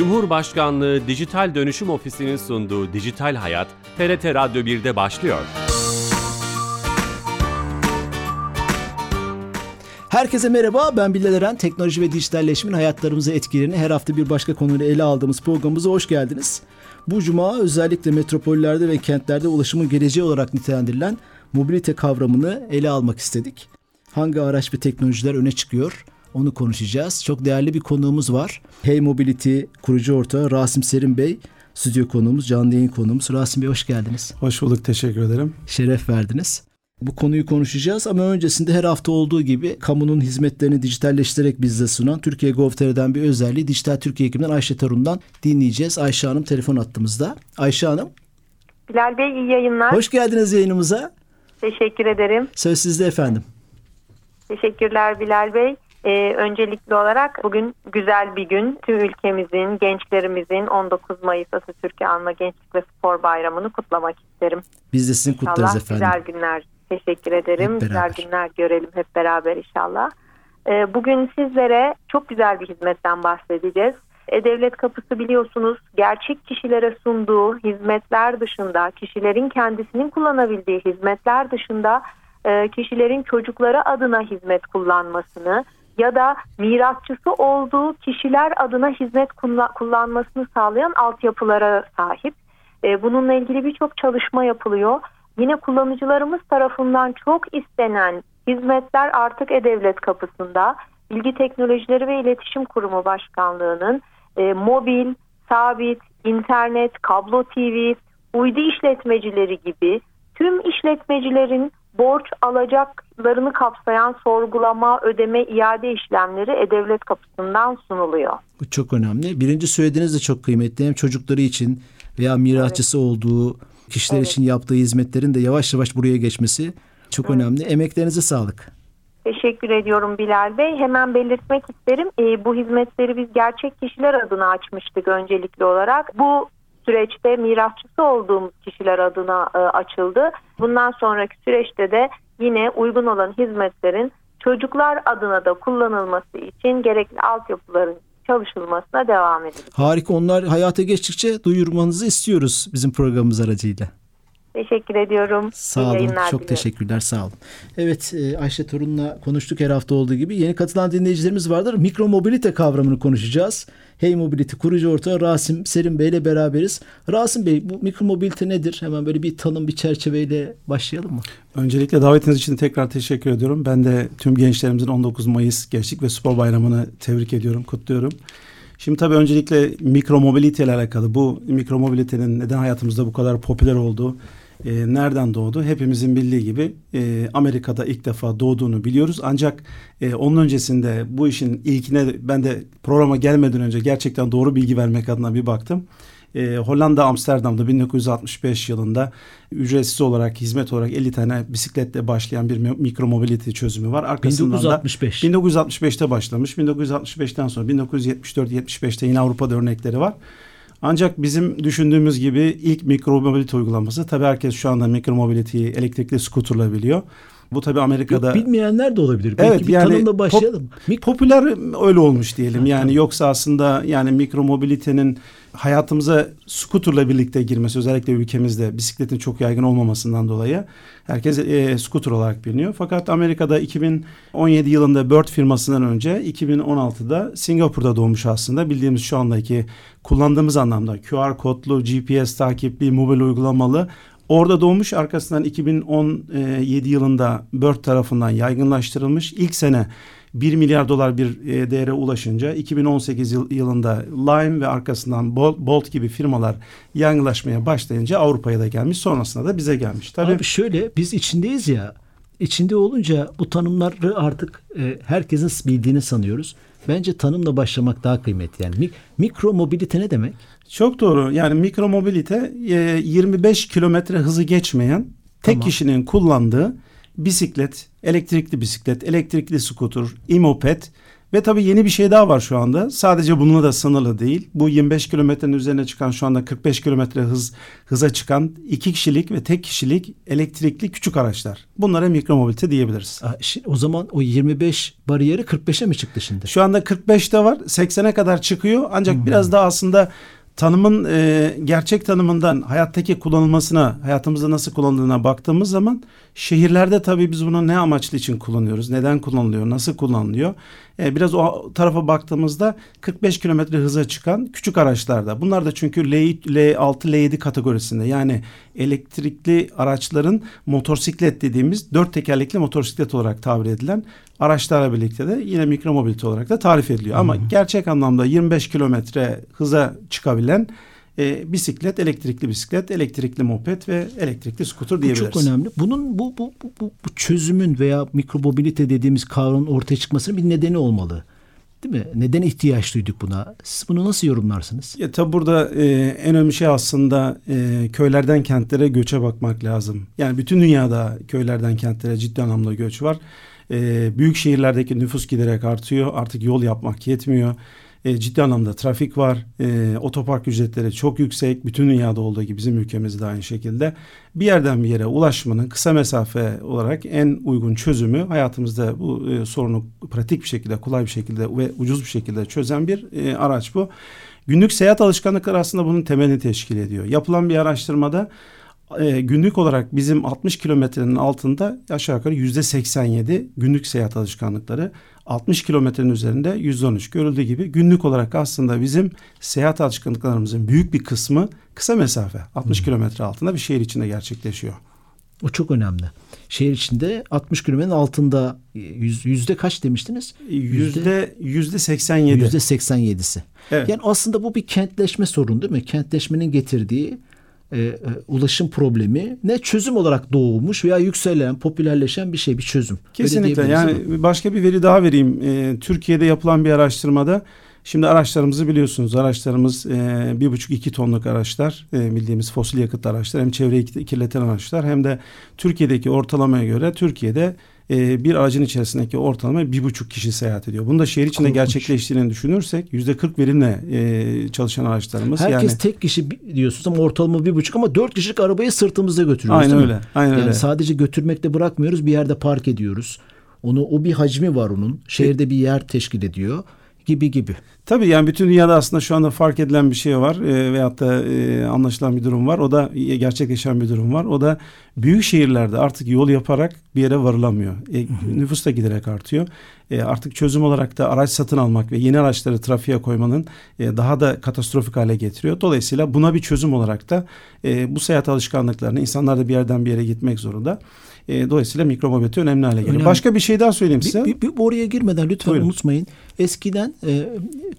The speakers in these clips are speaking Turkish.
Cumhurbaşkanlığı Dijital Dönüşüm Ofisi'nin sunduğu Dijital Hayat, TRT Radyo 1'de başlıyor. Herkese merhaba, ben Bilal Eren. Teknoloji ve dijitalleşmenin hayatlarımıza etkilerini her hafta bir başka konuyla ele aldığımız programımıza hoş geldiniz. Bu cuma özellikle metropollerde ve kentlerde ulaşımın geleceği olarak nitelendirilen mobilite kavramını ele almak istedik. Hangi araç ve teknolojiler öne çıkıyor? Onu konuşacağız. Çok değerli bir konuğumuz var. Hey Mobility kurucu ortağı Rasim Serin Bey. Stüdyo konuğumuz, canlı yayın konuğumuz. Rasim Bey hoş geldiniz. Hoş bulduk, teşekkür ederim. Şeref verdiniz. Bu konuyu konuşacağız ama öncesinde her hafta olduğu gibi kamunun hizmetlerini dijitalleştirerek bizde sunan Türkiye Gov.tr'den bir özelliği Dijital Türkiye ekibinden Ayşe Tarun'dan dinleyeceğiz. Ayşe Hanım telefon attığımızda. Ayşe Hanım. Bilal Bey iyi yayınlar. Hoş geldiniz yayınımıza. Teşekkür ederim. Söz sizde efendim. Teşekkürler Bilal Bey. Ee, öncelikli olarak bugün güzel bir gün. Tüm ülkemizin, gençlerimizin 19 Mayıs Atatürk'ü anma Gençlik ve Spor Bayramı'nı kutlamak isterim. Biz de sizin kutlarız inşallah efendim. güzel günler. Teşekkür ederim. Güzel günler görelim hep beraber inşallah. Ee, bugün sizlere çok güzel bir hizmetten bahsedeceğiz. E-Devlet Kapısı biliyorsunuz gerçek kişilere sunduğu hizmetler dışında, kişilerin kendisinin kullanabildiği hizmetler dışında e, kişilerin çocukları adına hizmet kullanmasını ya da mirasçısı olduğu kişiler adına hizmet kullanmasını sağlayan altyapılara sahip. E, bununla ilgili birçok çalışma yapılıyor. Yine kullanıcılarımız tarafından çok istenen hizmetler artık E-Devlet kapısında. Bilgi Teknolojileri ve İletişim Kurumu Başkanlığı'nın e, mobil, sabit, internet, kablo TV, uydu işletmecileri gibi tüm işletmecilerin borç alacaklarını kapsayan sorgulama, ödeme, iade işlemleri E-Devlet kapısından sunuluyor. Bu çok önemli. Birinci söylediğiniz de çok kıymetli. Hem çocukları için veya mirasçısı evet. olduğu kişiler evet. için yaptığı hizmetlerin de yavaş yavaş buraya geçmesi çok evet. önemli. Emeklerinize sağlık. Teşekkür ediyorum Bilal Bey. Hemen belirtmek isterim. E, bu hizmetleri biz gerçek kişiler adına açmıştık öncelikli olarak. Bu süreçte mirasçısı olduğumuz kişiler adına e, açıldı. Bundan sonraki süreçte de yine uygun olan hizmetlerin çocuklar adına da kullanılması için gerekli altyapıların çalışılmasına devam edilir. Harika. Onlar hayata geçtikçe duyurmanızı istiyoruz bizim programımız aracıyla. Teşekkür ediyorum. Sağ olun. Çok diliyorum. teşekkürler. Sağ olun. Evet e, Ayşe Torun'la konuştuk her hafta olduğu gibi. Yeni katılan dinleyicilerimiz vardır. Mikro mobilite kavramını konuşacağız. Hey Mobility kurucu ortağı Rasim Serin Bey ile beraberiz. Rasim Bey bu mikro mobilite nedir? Hemen böyle bir tanım bir çerçeveyle başlayalım mı? Öncelikle davetiniz için tekrar teşekkür ediyorum. Ben de tüm gençlerimizin 19 Mayıs Gençlik ve Spor Bayramı'nı tebrik ediyorum, kutluyorum. Şimdi tabii öncelikle mikro mobilite ile alakalı bu mikro mobilitenin neden hayatımızda bu kadar popüler olduğu e, nereden doğdu? Hepimizin bildiği gibi e, Amerika'da ilk defa doğduğunu biliyoruz. Ancak e, onun öncesinde bu işin ilkine ben de programa gelmeden önce gerçekten doğru bilgi vermek adına bir baktım. E, Hollanda Amsterdam'da 1965 yılında ücretsiz olarak hizmet olarak 50 tane bisikletle başlayan bir mikro mobility çözümü var. Arkasından 1965. da 1965'te başlamış. 1965'ten sonra 1974-75'te yine Avrupa'da örnekleri var. Ancak bizim düşündüğümüz gibi ilk mikromobilite uygulaması tabii herkes şu anda mikromobiliteyi elektrikli skuterla biliyor. Bu tabii Amerika'da... Yok, bilmeyenler de olabilir. Belki evet, bir yani tanımla başlayalım. Pop, popüler öyle olmuş diyelim. Yani yoksa aslında yani mikromobilitenin hayatımıza skuterla birlikte girmesi özellikle ülkemizde bisikletin çok yaygın olmamasından dolayı herkes e, skuter olarak biliniyor. Fakat Amerika'da 2017 yılında Bird firmasından önce 2016'da Singapur'da doğmuş aslında bildiğimiz şu andaki kullandığımız anlamda QR kodlu, GPS takipli, mobil uygulamalı Orada doğmuş arkasından 2017 yılında Bird tarafından yaygınlaştırılmış. İlk sene 1 milyar dolar bir e, değere ulaşınca 2018 yılında Lime ve arkasından Bolt gibi firmalar yaygınlaşmaya başlayınca Avrupa'ya da gelmiş. Sonrasında da bize gelmiş. Tabii Abi şöyle biz içindeyiz ya. İçinde olunca bu tanımları artık e, herkesin bildiğini sanıyoruz. Bence tanımla başlamak daha kıymetli. Yani mik mikro mobilite ne demek? Çok doğru. Yani mikro mobilite e, 25 kilometre hızı geçmeyen tek tamam. kişinin kullandığı bisiklet, elektrikli bisiklet, elektrikli skuter, imoped Ve tabii yeni bir şey daha var şu anda. Sadece bununla da sınırlı değil. Bu 25 kilometrenin üzerine çıkan şu anda 45 kilometre hız hıza çıkan iki kişilik ve tek kişilik elektrikli küçük araçlar. Bunlara mikromobilite diyebiliriz. O zaman o 25 bariyeri 45'e mi çıktı şimdi? Şu anda 45'te var. 80'e kadar çıkıyor. Ancak hmm. biraz daha aslında tanımın e, gerçek tanımından hayattaki kullanılmasına, hayatımızda nasıl kullanıldığına baktığımız zaman şehirlerde tabii biz bunu ne amaçlı için kullanıyoruz, neden kullanılıyor, nasıl kullanılıyor? E, biraz o tarafa baktığımızda 45 kilometre hıza çıkan küçük araçlarda. Bunlar da çünkü L, L6, L7 kategorisinde yani elektrikli araçların motosiklet dediğimiz dört tekerlekli motosiklet olarak tabir edilen araçlarla birlikte de yine mikromobilite olarak da tarif ediliyor. Ama gerçek anlamda 25 kilometre hıza çıkabilen e, bisiklet, elektrikli bisiklet, elektrikli moped ve elektrikli skuter diyebiliriz. Bu çok önemli. Bunun bu, bu, bu, bu, bu çözümün veya mikromobilite dediğimiz kavramın ortaya çıkmasının bir nedeni olmalı. Değil mi? Neden ihtiyaç duyduk buna? Siz bunu nasıl yorumlarsınız? Ya tabi burada e, en önemli şey aslında e, köylerden kentlere göçe bakmak lazım. Yani bütün dünyada köylerden kentlere ciddi anlamda göç var. E, büyük şehirlerdeki nüfus giderek artıyor. Artık yol yapmak yetmiyor. E, ciddi anlamda trafik var. E, otopark ücretleri çok yüksek. Bütün dünyada olduğu gibi bizim ülkemizde aynı şekilde. Bir yerden bir yere ulaşmanın kısa mesafe olarak en uygun çözümü hayatımızda bu e, sorunu pratik bir şekilde, kolay bir şekilde ve ucuz bir şekilde çözen bir e, araç bu. Günlük seyahat alışkanlıkları aslında bunun temelini teşkil ediyor. Yapılan bir araştırmada e, günlük olarak bizim 60 kilometrenin altında aşağı yukarı yüzde 87 günlük seyahat alışkanlıkları. 60 kilometrenin üzerinde 113 görüldüğü gibi günlük olarak aslında bizim seyahat alışkanlıklarımızın büyük bir kısmı kısa mesafe 60 hmm. kilometre altında bir şehir içinde gerçekleşiyor. O çok önemli. Şehir içinde 60 kilometrenin altında yüz, yüzde kaç demiştiniz? Yüzde yüzde 87. Yüzde 87'si. Evet. Yani aslında bu bir kentleşme sorunu değil mi? Kentleşmenin getirdiği e, e, ulaşım problemi ne çözüm olarak doğmuş veya yükselen, popülerleşen bir şey, bir çözüm. Kesinlikle. Yani başka bir veri daha vereyim. E, Türkiye'de yapılan bir araştırmada Şimdi araçlarımızı biliyorsunuz. Araçlarımız e, bir buçuk iki tonluk araçlar. E, bildiğimiz fosil yakıt araçlar. Hem çevreyi kirleten araçlar hem de Türkiye'deki ortalamaya göre Türkiye'de e, bir aracın içerisindeki ortalama bir buçuk kişi seyahat ediyor. Bunu da şehir içinde Korkunç. gerçekleştiğini düşünürsek yüzde kırk verimle e, çalışan araçlarımız. Herkes yani, tek kişi diyorsunuz ama ortalama bir buçuk ama dört kişilik arabayı sırtımızda götürüyoruz Aynen öyle. Aynen yani öyle. sadece götürmekte bırakmıyoruz bir yerde park ediyoruz. Onu o bir hacmi var onun. Şehirde bir yer teşkil ediyor gibi gibi. Tabii yani bütün dünyada aslında şu anda fark edilen bir şey var e, veyahut da e, anlaşılan bir durum var. O da gerçekleşen bir durum var. O da büyük şehirlerde artık yol yaparak bir yere varılamıyor. E, nüfus da giderek artıyor. E, artık çözüm olarak da araç satın almak ve yeni araçları trafiğe koymanın e, daha da katastrofik hale getiriyor. Dolayısıyla buna bir çözüm olarak da e, bu seyahat alışkanlıklarını insanlar da bir yerden bir yere gitmek zorunda. E, dolayısıyla mikromobilite önemli hale geliyor. Önemli. Başka bir şey daha söyleyeyim size. Bir, bir, bir oraya girmeden lütfen Buyurun. unutmayın. Eskiden e,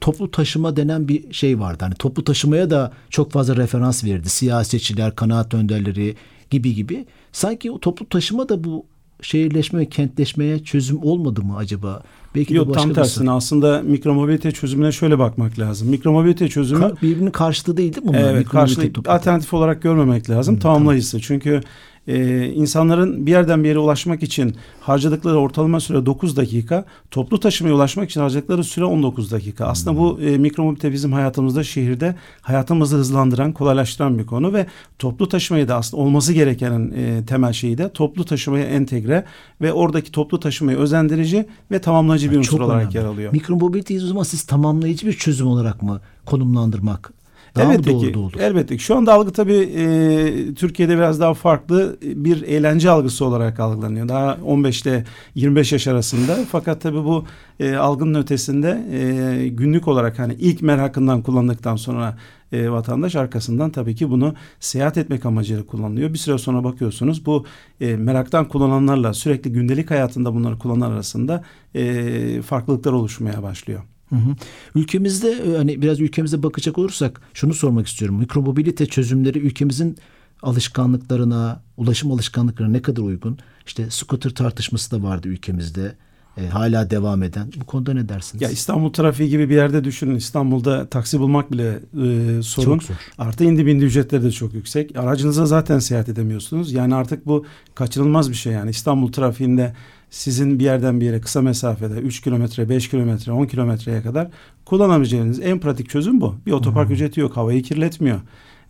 toplu taşıma denen bir şey vardı. Hani toplu taşımaya da çok fazla referans verirdi. Siyasetçiler, kanaat önderleri gibi gibi. Sanki o toplu taşıma da bu şehirleşme ve kentleşmeye çözüm olmadı mı acaba? Belki Yok tam tersine bir... aslında mikromobilite çözümüne şöyle bakmak lazım. Mikromobilite çözümü Ka- birbirinin karşıtı değil değil mi bunlar? Evet, karşıtı, alternatif olarak görmemek lazım. Hmm, tamamlayıcısı. Tamam. Çünkü e, insanların bir yerden bir yere ulaşmak için harcadıkları ortalama süre 9 dakika, toplu taşımaya ulaşmak için harcadıkları süre 19 dakika. Aslında bu e, mikromobilite bizim hayatımızda şehirde hayatımızı hızlandıran, kolaylaştıran bir konu ve toplu taşımayı da aslında olması gereken e, temel şeyi de toplu taşımaya entegre ve oradaki toplu taşımayı özendirici ve tamamlayıcı bir unsur olarak önemli. yer alıyor. Mikromobiliteyi o zaman siz tamamlayıcı bir çözüm olarak mı konumlandırmak daha elbette ki, olur? Elbette ki. Şu anda algı tabii e, Türkiye'de biraz daha farklı bir eğlence algısı olarak algılanıyor. Daha 15 ile 25 yaş arasında. Fakat tabii bu e, algının ötesinde e, günlük olarak hani ilk merakından kullandıktan sonra e, vatandaş arkasından tabii ki bunu seyahat etmek amacıyla kullanılıyor. Bir süre sonra bakıyorsunuz bu e, meraktan kullananlarla sürekli gündelik hayatında bunları kullanan arasında e, farklılıklar oluşmaya başlıyor. Hı hı. Ülkemizde e, hani biraz ülkemize bakacak olursak şunu sormak istiyorum. Mikromobilite çözümleri ülkemizin alışkanlıklarına, ulaşım alışkanlıklarına ne kadar uygun? İşte scooter tartışması da vardı ülkemizde. e, hala devam eden. Bu konuda ne dersiniz? Ya İstanbul trafiği gibi bir yerde düşünün. İstanbul'da taksi bulmak bile e, sorun. Çok zor. Artı indi bindi ücretleri de çok yüksek. Aracınıza zaten seyahat edemiyorsunuz. Yani artık bu kaçınılmaz bir şey yani. İstanbul trafiğinde sizin bir yerden bir yere kısa mesafede 3 kilometre, 5 kilometre, 10 kilometreye kadar kullanabileceğiniz en pratik çözüm bu. Bir otopark hmm. ücreti yok, havayı kirletmiyor.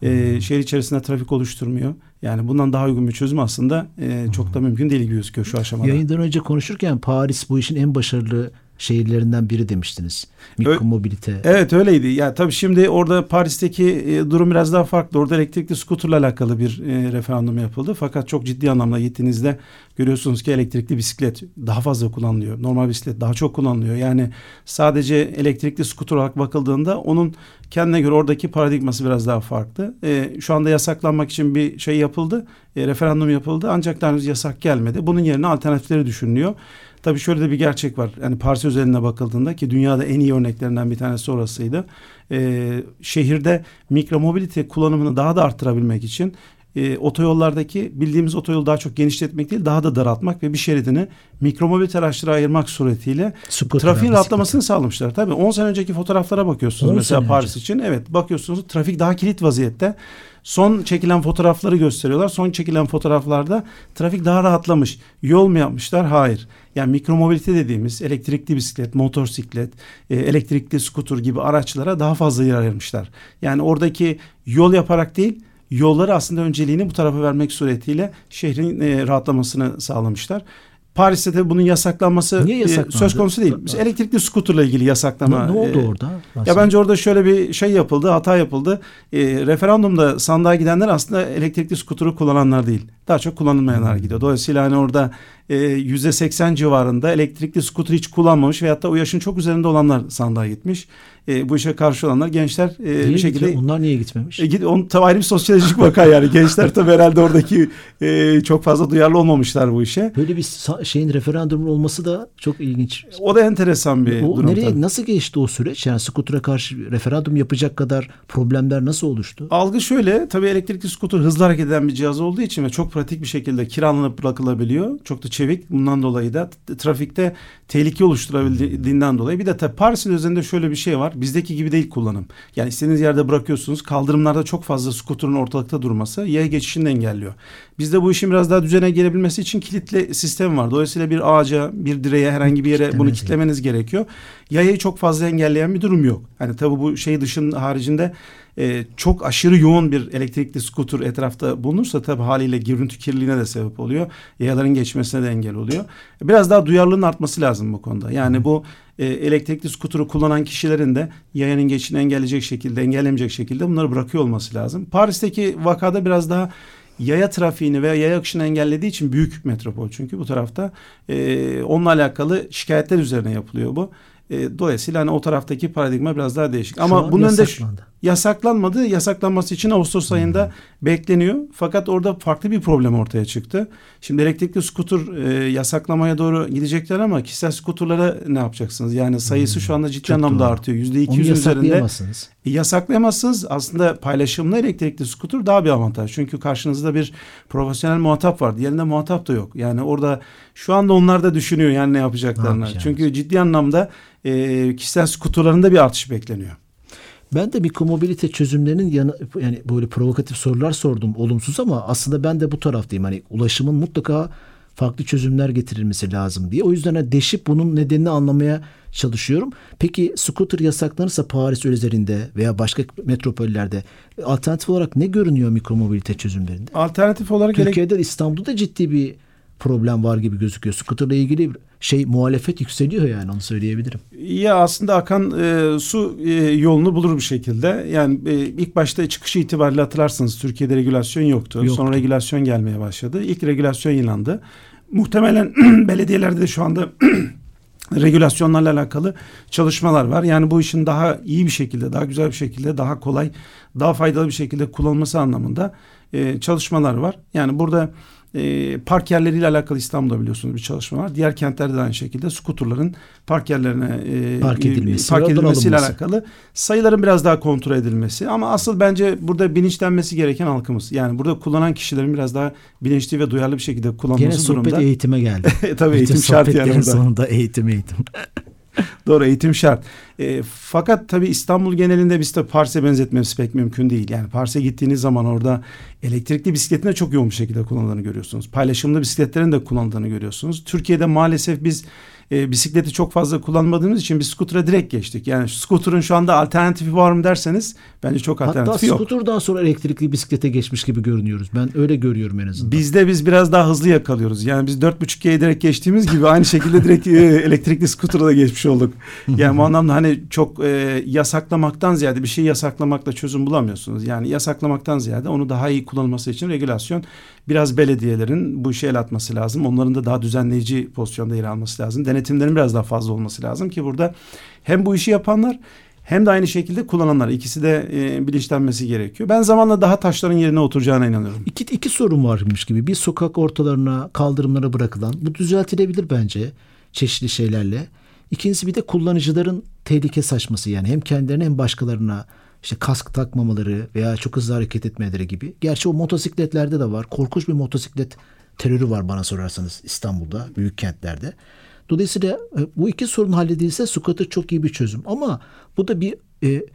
Ee, şehir içerisinde trafik oluşturmuyor. Yani bundan daha uygun bir çözüm aslında e, çok da mümkün değil gibi gözüküyor şu aşamada. Yayından önce konuşurken Paris bu işin en başarılı şehirlerinden biri demiştiniz. Mikromobilite. Evet öyleydi. Ya tabii şimdi orada Paris'teki e, durum biraz daha farklı. Orada elektrikli skuterla alakalı bir e, referandum yapıldı. Fakat çok ciddi anlamda gittiğinizde görüyorsunuz ki elektrikli bisiklet daha fazla kullanılıyor. Normal bisiklet daha çok kullanılıyor. Yani sadece elektrikli skuter olarak bakıldığında onun kendine göre oradaki paradigması biraz daha farklı. E, şu anda yasaklanmak için bir şey yapıldı. E, referandum yapıldı ancak henüz yasak gelmedi. Bunun yerine alternatifleri düşünülüyor. Tabii şöyle de bir gerçek var. Yani Paris özeline bakıldığında ki dünyada en iyi örneklerinden bir tanesi orasıydı. Ee, şehirde mikromobilite kullanımını daha da arttırabilmek için e, otoyollardaki bildiğimiz otoyolu daha çok genişletmek değil daha da daraltmak ve bir şeridini mikromobilite araçlara ayırmak suretiyle Scooter trafiğin rahatlamasını sağlamışlar. Tabii 10 sene önceki fotoğraflara bakıyorsunuz mesela Paris önce. için. Evet bakıyorsunuz trafik daha kilit vaziyette. Son çekilen fotoğrafları gösteriyorlar. Son çekilen fotoğraflarda trafik daha rahatlamış. Yol mu yapmışlar? Hayır. Yani mikromobilite dediğimiz elektrikli bisiklet, motosiklet, e, elektrikli skuter gibi araçlara daha fazla yer ayırmışlar. Yani oradaki yol yaparak değil, yolları aslında önceliğini bu tarafa vermek suretiyle şehrin e, rahatlamasını sağlamışlar. Paris'te de bunun yasaklanması Niye e, söz konusu değil. Biz elektrikli skuterla ilgili yasaklama. Ne, ne oldu e, orada? Nasıl? Ya bence orada şöyle bir şey yapıldı, hata yapıldı. E, referandumda sandığa gidenler aslında elektrikli skuturu kullananlar değil. Daha çok kullanılmayanlar hmm. gidiyor. Dolayısıyla hani orada e, yüzde seksen civarında elektrikli skuter hiç kullanmamış veyahut da o yaşın çok üzerinde olanlar sandığa gitmiş. E, bu işe karşı olanlar gençler e, bir şekilde gidiyor? onlar niye gitmemiş? E, git, on, tabii ayrı bir sosyolojik vaka yani gençler tabii herhalde oradaki e, çok fazla duyarlı olmamışlar bu işe. Böyle bir şeyin referandumun olması da çok ilginç. O da enteresan bir o, durum. Nereye tabii. nasıl geçti o süreç? Yani skutura karşı referandum yapacak kadar problemler nasıl oluştu? Algı şöyle tabii elektrikli skuter hızlı hareket eden bir cihaz olduğu için ve çok pratik bir şekilde kiralanıp bırakılabiliyor. Çok da çevik. Bundan dolayı da trafikte tehlike oluşturabildiğinden dolayı. Bir de Paris'in üzerinde şöyle bir şey var. Bizdeki gibi değil kullanım. Yani istediğiniz yerde bırakıyorsunuz. Kaldırımlarda çok fazla skuterın ortalıkta durması yaya geçişini engelliyor. Bizde bu işin biraz daha düzene gelebilmesi için kilitli sistem var. Dolayısıyla bir ağaca, bir direğe, herhangi bir yere bunu kitlemeniz gerekiyor. Yayayı çok fazla engelleyen bir durum yok. Hani tabii bu şey dışın haricinde e, çok aşırı yoğun bir elektrikli skuter etrafta bulunursa tabii haliyle görüntü kirliliğine de sebep oluyor. Yayaların geçmesine de engel oluyor. Biraz daha duyarlılığın artması lazım bu konuda. Yani bu e, elektrikli skuturu kullanan kişilerin de yayanın geçişini engelleyecek şekilde, engellemeyecek şekilde bunları bırakıyor olması lazım. Paris'teki vakada biraz daha yaya trafiğini veya yaya akışını engellediği için büyük metropol çünkü bu tarafta e, onunla alakalı şikayetler üzerine yapılıyor bu. E, dolayısıyla hani o taraftaki paradigma biraz daha değişik. Şu Ama bunun önünde yasaklanmadı. Yasaklanması için Ağustos ayında bekleniyor. Fakat orada farklı bir problem ortaya çıktı. Şimdi elektrikli skuter e, yasaklamaya doğru gidecekler ama kişisel skuterlara ne yapacaksınız? Yani sayısı hmm. şu anda ciddi Çok anlamda doğru. artıyor. Yüzde iki yüz üzerinde. E, yasaklayamazsınız. Aslında paylaşımlı elektrikli skuter daha bir avantaj. Çünkü karşınızda bir profesyonel muhatap var. Diğerinde muhatap da yok. Yani orada şu anda onlar da düşünüyor yani ne yapacaklarını. Ne Çünkü ciddi anlamda e, kişisel skuterlarında bir artış bekleniyor. Ben de mikromobilite çözümlerinin yanı, yani böyle provokatif sorular sordum olumsuz ama aslında ben de bu taraftayım. Hani ulaşımın mutlaka farklı çözümler getirilmesi lazım diye. O yüzden de deşip bunun nedenini anlamaya çalışıyorum. Peki scooter yasaklanırsa Paris üzerinde veya başka metropollerde alternatif olarak ne görünüyor mikromobilite çözümlerinde? Alternatif olarak Türkiye'de gerek... İstanbul'da ciddi bir problem var gibi gözüküyor. Scooter'la ilgili şey muhalefet yükseliyor yani onu söyleyebilirim. Ya aslında akan e, su e, yolunu bulur bir şekilde. Yani e, ilk başta çıkışı itibariyle hatırlarsınız Türkiye'de regülasyon yoktu. yoktu. Sonra regülasyon gelmeye başladı. İlk regülasyon yayınlandı. Muhtemelen belediyelerde de şu anda regülasyonlarla alakalı çalışmalar var. Yani bu işin daha iyi bir şekilde, daha güzel bir şekilde, daha kolay, daha faydalı bir şekilde kullanılması anlamında e, çalışmalar var. Yani burada E, park yerleriyle alakalı İstanbul'da biliyorsunuz bir çalışma var. Diğer kentlerde de aynı şekilde skuturların park yerlerine e, park edilmesi, park edilmesiyle alakalı sayıların biraz daha kontrol edilmesi. Ama asıl bence burada bilinçlenmesi gereken halkımız. Yani burada kullanan kişilerin biraz daha bilinçli ve duyarlı bir şekilde kullanması Gene durumda. sohbet eğitime geldi. Tabii eğitim şart yani burada. sonunda eğitim eğitim. Doğru eğitim şart. E, fakat tabii İstanbul genelinde biz de Pars'e benzetmemiz pek mümkün değil. Yani Pars'e gittiğiniz zaman orada elektrikli bisikletin de çok yoğun bir şekilde kullanıldığını görüyorsunuz. Paylaşımlı bisikletlerin de kullanıldığını görüyorsunuz. Türkiye'de maalesef biz e, bisikleti çok fazla kullanmadığımız için biz skutura direkt geçtik. Yani skuturun şu anda alternatifi var mı derseniz bence çok alternatifi Hatta yok. Hatta skutur daha sonra elektrikli bisiklete geçmiş gibi görünüyoruz. Ben öyle görüyorum en azından. Bizde biz biraz daha hızlı yakalıyoruz. Yani biz 4.5G'ye direkt geçtiğimiz gibi aynı şekilde direkt e, elektrikli skutura da geçmiş olduk. Yani bu anlamda hani çok e, yasaklamaktan ziyade bir şeyi yasaklamakla çözüm bulamıyorsunuz. Yani yasaklamaktan ziyade onu daha iyi kullanılması için regülasyon biraz belediyelerin bu işe el atması lazım. Onların da daha düzenleyici pozisyonda yer alması lazım. Denetimlerin biraz daha fazla olması lazım ki burada hem bu işi yapanlar hem de aynı şekilde kullananlar ikisi de e, bilinçlenmesi gerekiyor. Ben zamanla daha taşların yerine oturacağına inanıyorum. İki, iki sorun varmış gibi. Bir sokak ortalarına, kaldırımlara bırakılan. Bu düzeltilebilir bence çeşitli şeylerle. İkincisi bir de kullanıcıların tehlike saçması yani hem kendilerine hem başkalarına işte kask takmamaları veya çok hızlı hareket etmeleri gibi. Gerçi o motosikletlerde de var. Korkunç bir motosiklet terörü var bana sorarsanız İstanbul'da, büyük kentlerde. Dolayısıyla e, bu iki sorun halledilse scooter çok iyi bir çözüm. Ama bu da bir e,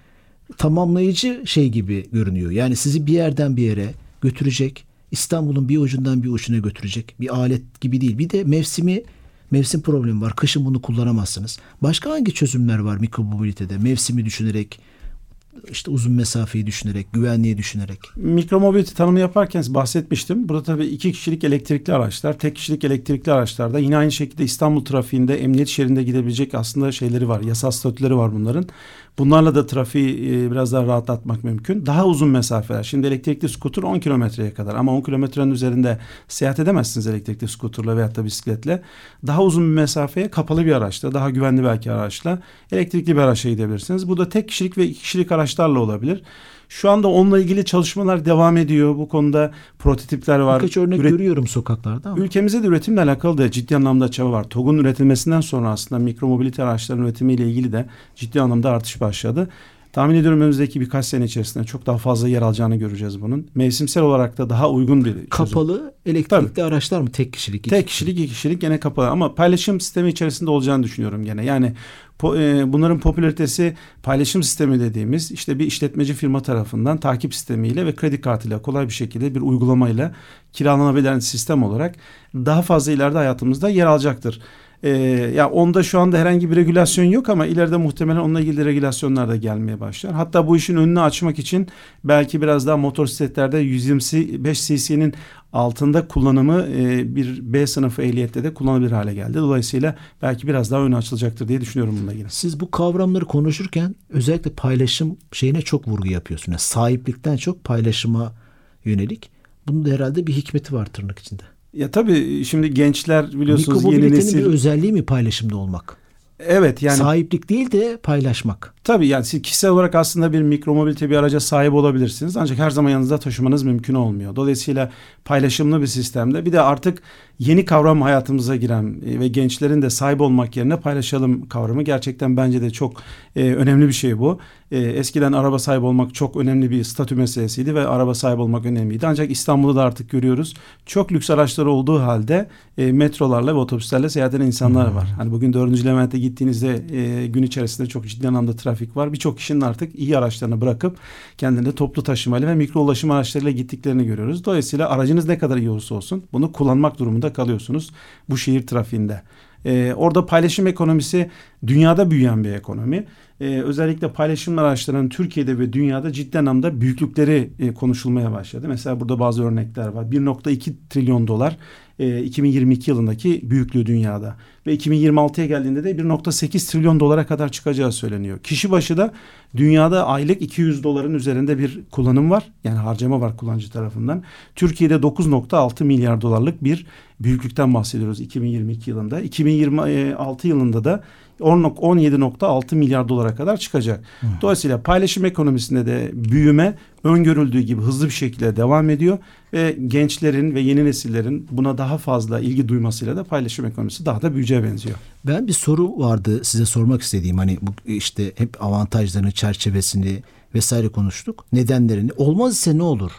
tamamlayıcı şey gibi görünüyor. Yani sizi bir yerden bir yere götürecek, İstanbul'un bir ucundan bir ucuna götürecek bir alet gibi değil. Bir de mevsimi mevsim problemi var. Kışın bunu kullanamazsınız. Başka hangi çözümler var mikromobilitede? Mevsimi düşünerek, işte uzun mesafeyi düşünerek, güvenliği düşünerek. Mikromobilite tanımı yaparken bahsetmiştim. Burada tabii iki kişilik elektrikli araçlar, tek kişilik elektrikli araçlarda yine aynı şekilde İstanbul trafiğinde emniyet şeridinde gidebilecek aslında şeyleri var. Yasal statüleri var bunların. Bunlarla da trafiği e, biraz daha rahatlatmak mümkün. Daha uzun mesafeler. Şimdi elektrikli skuter 10 kilometreye kadar ama 10 kilometrenin üzerinde seyahat edemezsiniz elektrikli skuterla veyahut da bisikletle. Daha uzun bir mesafeye kapalı bir araçla, daha güvenli belki araçla elektrikli bir araçla gidebilirsiniz. Bu da tek kişilik ve iki kişilik araçlarla olabilir. Şu anda onunla ilgili çalışmalar devam ediyor. Bu konuda prototipler var. Birkaç örnek Üret... görüyorum sokaklarda ama. Ülkemizde de üretimle alakalı da ciddi anlamda çaba var. TOG'un üretilmesinden sonra aslında mikromobilite araçlarının üretimiyle ilgili de ciddi anlamda artış başladı. Tahmin ediyorum önümüzdeki birkaç sene içerisinde çok daha fazla yer alacağını göreceğiz bunun. Mevsimsel olarak da daha uygun bir çözüm. Kapalı elektrikli Tabii. araçlar mı tek kişilik? Tek kişilik, iki kişilik gene kapalı ama paylaşım sistemi içerisinde olacağını düşünüyorum gene. Yani po, e, bunların popülaritesi paylaşım sistemi dediğimiz işte bir işletmeci firma tarafından takip sistemiyle ve kredi kartıyla kolay bir şekilde bir uygulamayla kiralanabilen sistem olarak daha fazla ileride hayatımızda yer alacaktır. Ee, ya onda şu anda herhangi bir regülasyon yok ama ileride muhtemelen onunla ilgili regülasyonlar da gelmeye başlar. Hatta bu işin önünü açmak için belki biraz daha motosikletlerde 125 cc'nin altında kullanımı e, bir B sınıfı ehliyette de kullanılabilir hale geldi. Dolayısıyla belki biraz daha önü açılacaktır diye düşünüyorum bununla ilgili. Siz bu kavramları konuşurken özellikle paylaşım şeyine çok vurgu yapıyorsunuz. Yani sahiplikten çok paylaşıma yönelik. Bunun da herhalde bir hikmeti var tırnak içinde. Ya tabii şimdi gençler biliyorsunuz yeni nesil... bir özelliği mi paylaşımda olmak? Evet yani. Sahiplik değil de paylaşmak. Tabii yani siz kişisel olarak aslında bir mikromobilite bir araca sahip olabilirsiniz. Ancak her zaman yanınızda taşımanız mümkün olmuyor. Dolayısıyla paylaşımlı bir sistemde bir de artık yeni kavram hayatımıza giren e, ve gençlerin de sahip olmak yerine paylaşalım kavramı gerçekten bence de çok e, önemli bir şey bu. E, eskiden araba sahibi olmak çok önemli bir statü meselesiydi ve araba sahibi olmak önemliydi. Ancak İstanbul'da da artık görüyoruz. Çok lüks araçları olduğu halde e, metrolarla ve otobüslerle seyahat eden insanlar var. Hani bugün 4. Levent'e gittiğinizde e, gün içerisinde çok ciddi anlamda trafik var. Birçok kişinin artık iyi araçlarını bırakıp kendilerine toplu taşımayla ve mikro ulaşım araçlarıyla gittiklerini görüyoruz. Dolayısıyla aracınız ne kadar iyi olursa olsun bunu kullanmak durumunda kalıyorsunuz bu şehir trafiğinde. Ee, orada paylaşım ekonomisi dünyada büyüyen bir ekonomi. Ee, özellikle paylaşım araçlarının Türkiye'de ve dünyada ciddi anlamda büyüklükleri e, konuşulmaya başladı. Mesela burada bazı örnekler var. 1.2 trilyon dolar e, 2022 yılındaki büyüklüğü dünyada ve 2026'ya geldiğinde de 1.8 trilyon dolara kadar çıkacağı söyleniyor. Kişi başı da dünyada aylık 200 doların üzerinde bir kullanım var. Yani harcama var kullanıcı tarafından. Türkiye'de 9.6 milyar dolarlık bir büyüklükten bahsediyoruz 2022 yılında. 2026 yılında da 17.6 milyar dolara kadar çıkacak. Hı. Dolayısıyla paylaşım ekonomisinde de büyüme öngörüldüğü gibi hızlı bir şekilde devam ediyor ve gençlerin ve yeni nesillerin buna daha fazla ilgi duymasıyla da paylaşım ekonomisi daha da büyüyeceğe benziyor. Ben bir soru vardı size sormak istediğim hani bu işte hep avantajlarını, çerçevesini vesaire konuştuk. Nedenlerini. Olmaz ise ne olur?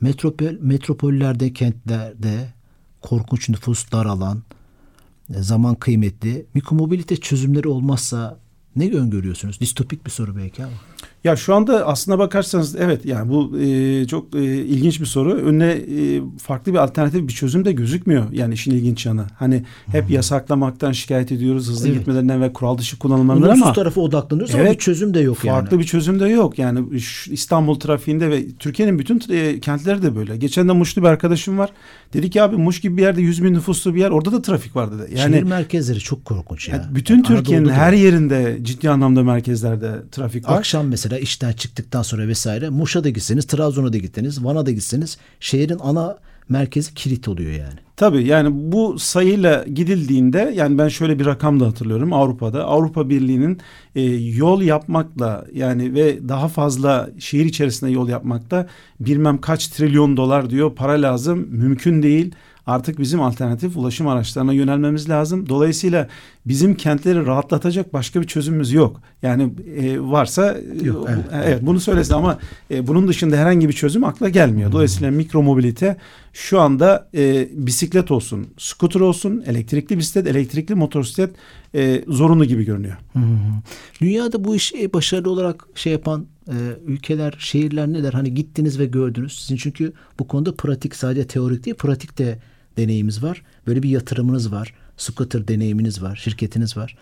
Metropol metropollerde, kentlerde korkunç nüfus daralan, zaman kıymetli mikromobilite çözümleri olmazsa ne öngörüyorsunuz? Distopik bir soru belki ama. Ya şu anda aslına bakarsanız evet yani bu e, çok e, ilginç bir soru. Önüne e, farklı bir alternatif bir çözüm de gözükmüyor. Yani işin ilginç yanı. Hani hep yasaklamaktan şikayet ediyoruz hızlı evet. gitmelerinden ve kural dışı kullanımlarından ama. tarafı odaklanıyoruz evet, ama bir çözüm de yok farklı yani. Farklı bir çözüm de yok. Yani İstanbul trafiğinde ve Türkiye'nin bütün e, kentleri de böyle. Geçen de Muşlu bir arkadaşım var. Dedi ki abi Muş gibi bir yerde 100 bin nüfuslu bir yer orada da trafik var dedi. Yani, Şehir merkezleri çok korkunç ya. Yani bütün yani Türkiye'nin her yerinde ciddi anlamda merkezlerde trafik var. Akşam mesela işten çıktıktan sonra vesaire Muş'a da gitseniz, Trabzon'a da gitseniz, Van'a da gitseniz şehrin ana merkezi kilit oluyor yani. Tabii yani bu sayıyla gidildiğinde yani ben şöyle bir rakam da hatırlıyorum Avrupa'da. Avrupa Birliği'nin e, yol yapmakla yani ve daha fazla şehir içerisinde yol yapmakta bilmem kaç trilyon dolar diyor para lazım mümkün değil artık bizim alternatif ulaşım araçlarına yönelmemiz lazım. Dolayısıyla bizim kentleri rahatlatacak başka bir çözümümüz yok. Yani e, varsa yok, evet, evet. evet bunu söylesin ama e, bunun dışında herhangi bir çözüm akla gelmiyor. Dolayısıyla hmm. mikromobilite şu anda e, bisiklet olsun, skuter olsun, elektrikli bisiklet, elektrikli motosiklet e, zorunlu gibi görünüyor. Hmm. Dünyada bu işi başarılı olarak şey yapan e, ülkeler, şehirler neler? Hani gittiniz ve gördünüz. Sizin çünkü bu konuda pratik sadece teorik değil, pratik de deneyimimiz var. Böyle bir yatırımınız var. Scooter deneyiminiz var. Şirketiniz var.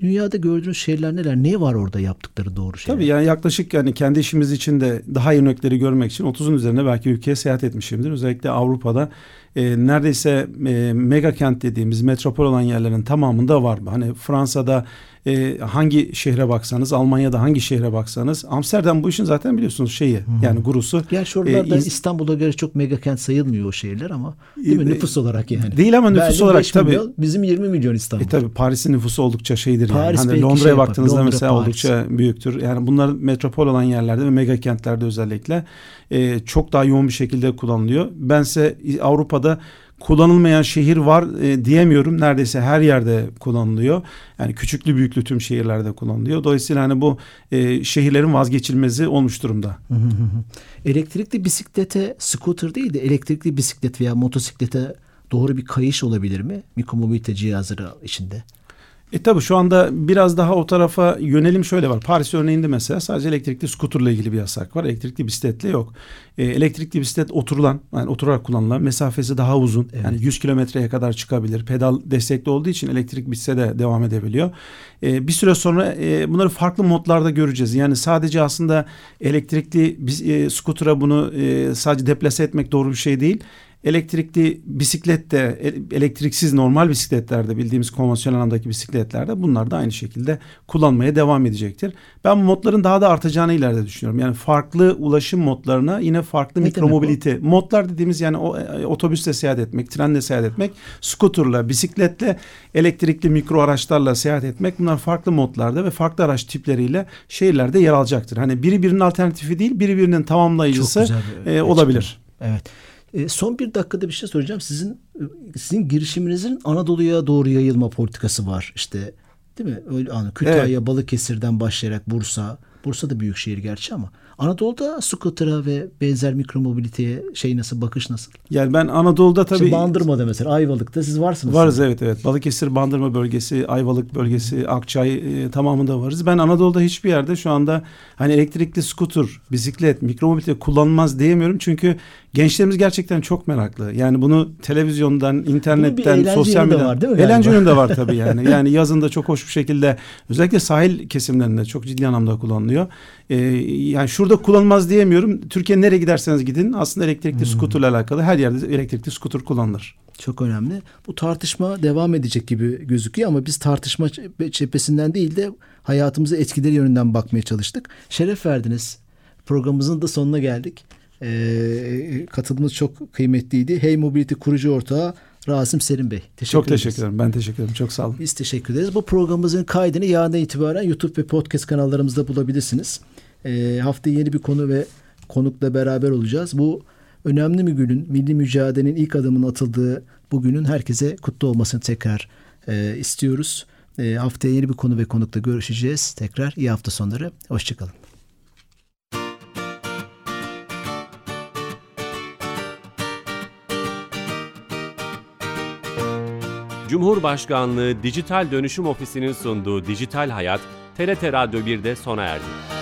Dünyada gördüğünüz şeyler neler? Ne var orada yaptıkları doğru şeyler? Tabii yani yaklaşık yani kendi işimiz için de daha iyi örnekleri görmek için 30'un üzerinde belki ülkeye seyahat etmişimdir. Özellikle Avrupa'da e, neredeyse e, mega kent dediğimiz metropol olan yerlerin tamamında var. Hani Fransa'da e, hangi şehre baksanız, Almanya'da hangi şehre baksanız, Amsterdam bu işin zaten biliyorsunuz şeyi hmm. yani gurusu. Gerçi oralarda e, İstanbul'a göre çok mega kent sayılmıyor o şehirler ama değil mi? E, nüfus olarak yani. Değil ama nüfus Berlin olarak tabii. Milyon, bizim 20 milyon İstanbul. E tabii Paris'in nüfusu oldukça şeydir Paris yani. Hani Londra'ya şey baktığınızda Londra, mesela Paris. oldukça büyüktür. Yani bunlar metropol olan yerlerde ve mega kentlerde özellikle e, çok daha yoğun bir şekilde kullanılıyor. Bense Avrupa'da kullanılmayan şehir var e, diyemiyorum. Neredeyse her yerde kullanılıyor. Yani küçüklü büyüklü tüm şehirlerde kullanılıyor. Dolayısıyla hani bu e, şehirlerin vazgeçilmezi olmuş durumda. elektrikli bisiklete scooter değil de elektrikli bisiklet veya motosiklete doğru bir kayış olabilir mi? Mikromobilite cihazları içinde. E tabi şu anda biraz daha o tarafa yönelim şöyle var. Paris örneğinde mesela sadece elektrikli skuterla ilgili bir yasak var. Elektrikli bisikletle yok. E, elektrikli bisiklet oturulan yani oturarak kullanılan mesafesi daha uzun. Evet. Yani 100 kilometreye kadar çıkabilir. Pedal destekli olduğu için elektrik bitse de devam edebiliyor. E, bir süre sonra e, bunları farklı modlarda göreceğiz. Yani sadece aslında elektrikli e, skutura bunu e, sadece deplase etmek doğru bir şey değil Elektrikli bisiklet de e, elektriksiz normal bisikletlerde bildiğimiz konvansiyonel anlamdaki bisikletlerde bunlar da aynı şekilde kullanmaya devam edecektir. Ben bu modların daha da artacağını ileride düşünüyorum. Yani farklı ulaşım modlarına yine farklı ne mikromobilite modlar dediğimiz yani o, e, otobüsle seyahat etmek, trenle seyahat etmek, skuterla, bisikletle, elektrikli mikro araçlarla seyahat etmek bunlar farklı modlarda ve farklı araç tipleriyle şehirlerde yer alacaktır. Hani biri birinin alternatifi değil, biri birinin tamamlayıcısı e, olabilir. Evet. E, son bir dakikada bir şey soracağım. Sizin sizin girişiminizin Anadolu'ya doğru yayılma politikası var. İşte değil mi? Öyle hani Kütahya, evet. Balıkesir'den başlayarak Bursa. Bursa da büyük şehir gerçi ama Anadolu'da scooter'a ve benzer mikromobiliteye şey nasıl, bakış nasıl? Yani ben Anadolu'da tabii... İşte Bandırma'da mesela, Ayvalık'ta siz varsınız. Varız sanırım. evet evet. Balıkesir, Bandırma bölgesi, Ayvalık bölgesi, Akçay e, tamamında varız. Ben Anadolu'da hiçbir yerde şu anda hani elektrikli scooter, bisiklet, mikromobilite kullanılmaz diyemiyorum. Çünkü gençlerimiz gerçekten çok meraklı. Yani bunu televizyondan, internetten, sosyal medyadan... var değil mi? Eğlence yönü de var tabii yani. Yani yazında çok hoş bir şekilde özellikle sahil kesimlerinde çok ciddi anlamda kullanılıyor. Ee, yani şurada kullanılmaz diyemiyorum. Türkiye nereye giderseniz gidin aslında elektrikli hmm. skuterla alakalı her yerde elektrikli skuter kullanılır. Çok önemli. Bu tartışma devam edecek gibi gözüküyor ama biz tartışma cephesinden değil de hayatımıza etkileri yönünden bakmaya çalıştık. Şeref verdiniz. Programımızın da sonuna geldik. Ee, katılımınız çok kıymetliydi. Hey Mobility kurucu ortağı Rasim Selim Bey. Teşekkür Çok ederiz. teşekkür ederim. Ben teşekkür ederim. Çok sağ olun. Biz teşekkür ederiz. Bu programımızın kaydını yarından itibaren YouTube ve podcast kanallarımızda bulabilirsiniz. E, haftaya yeni bir konu ve konukla beraber olacağız. Bu önemli bir günün, milli mücadelenin ilk adımının atıldığı bugünün herkese kutlu olmasını tekrar e, istiyoruz. E, haftaya yeni bir konu ve konukla görüşeceğiz. Tekrar iyi hafta sonları. Hoşçakalın. Cumhurbaşkanlığı Dijital Dönüşüm Ofisi'nin sunduğu Dijital Hayat, TRT Radyo 1'de sona erdi.